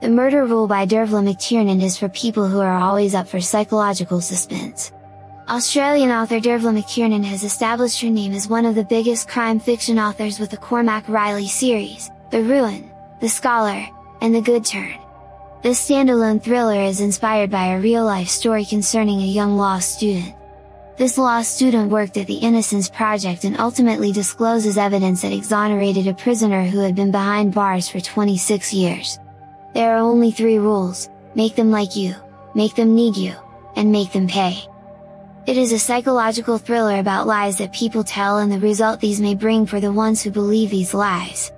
The murder rule by Dervla McTiernan is for people who are always up for psychological suspense. Australian author Dervla McTiernan has established her name as one of the biggest crime fiction authors with the Cormac Reilly series, The Ruin, The Scholar, and The Good Turn. This standalone thriller is inspired by a real-life story concerning a young law student. This law student worked at the Innocence Project and ultimately discloses evidence that exonerated a prisoner who had been behind bars for 26 years. There are only three rules, make them like you, make them need you, and make them pay. It is a psychological thriller about lies that people tell and the result these may bring for the ones who believe these lies.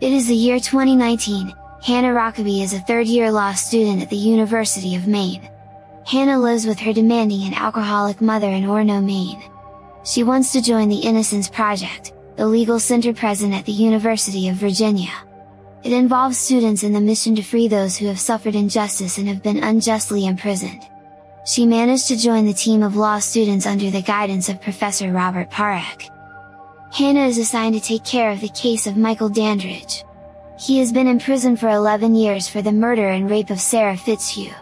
It is the year 2019, Hannah Rockaby is a third-year law student at the University of Maine. Hannah lives with her demanding and alcoholic mother in Orono, Maine. She wants to join the Innocence Project, the legal center present at the University of Virginia. It involves students in the mission to free those who have suffered injustice and have been unjustly imprisoned she managed to join the team of law students under the guidance of Professor Robert Parekh. Hannah is assigned to take care of the case of Michael Dandridge. He has been in prison for 11 years for the murder and rape of Sarah Fitzhugh.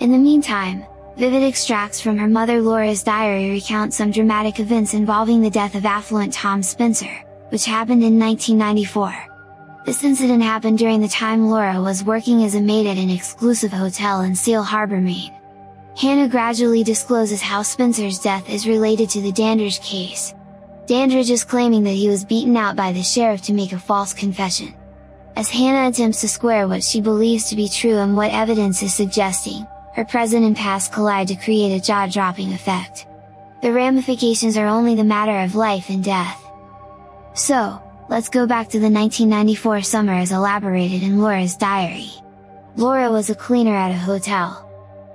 In the meantime, vivid extracts from her mother Laura's diary recount some dramatic events involving the death of affluent Tom Spencer, which happened in 1994. This incident happened during the time Laura was working as a maid at an exclusive hotel in Seal Harbor, Maine. Hannah gradually discloses how Spencer's death is related to the Dandridge case. Dandridge is claiming that he was beaten out by the sheriff to make a false confession. As Hannah attempts to square what she believes to be true and what evidence is suggesting, her present and past collide to create a jaw-dropping effect. The ramifications are only the matter of life and death. So, let's go back to the 1994 summer as elaborated in Laura's diary. Laura was a cleaner at a hotel.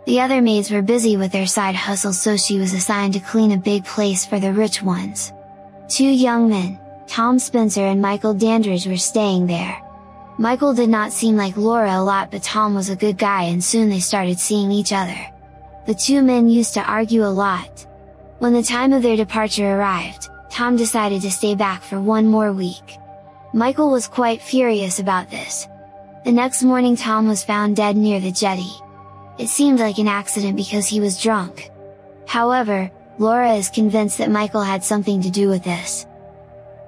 The other maids were busy with their side hustles so she was assigned to clean a big place for the rich ones. Two young men, Tom Spencer and Michael Dandridge were staying there. Michael did not seem like Laura a lot but Tom was a good guy and soon they started seeing each other. The two men used to argue a lot. When the time of their departure arrived, Tom decided to stay back for one more week. Michael was quite furious about this. The next morning Tom was found dead near the jetty. It seemed like an accident because he was drunk. However, Laura is convinced that Michael had something to do with this.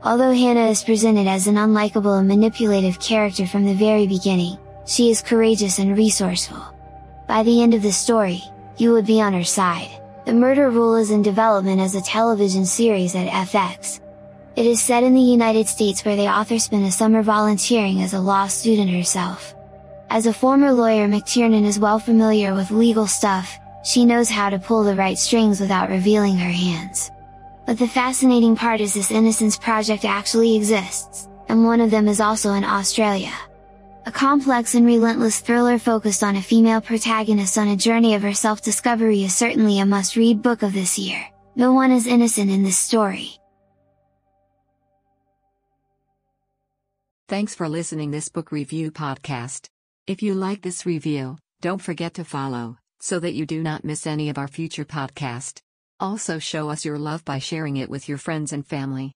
Although Hannah is presented as an unlikable and manipulative character from the very beginning, she is courageous and resourceful. By the end of the story, you would be on her side. The Murder Rule is in development as a television series at FX. It is set in the United States where the author spent a summer volunteering as a law student herself. As a former lawyer McTiernan is well familiar with legal stuff, she knows how to pull the right strings without revealing her hands. But the fascinating part is this Innocence Project actually exists, and one of them is also in Australia. A complex and relentless thriller focused on a female protagonist on a journey of her self-discovery is certainly a must-read book of this year. No one is innocent in this story. Thanks for listening this book review podcast. If you like this review, don't forget to follow, so that you do not miss any of our future podcast. Also show us your love by sharing it with your friends and family.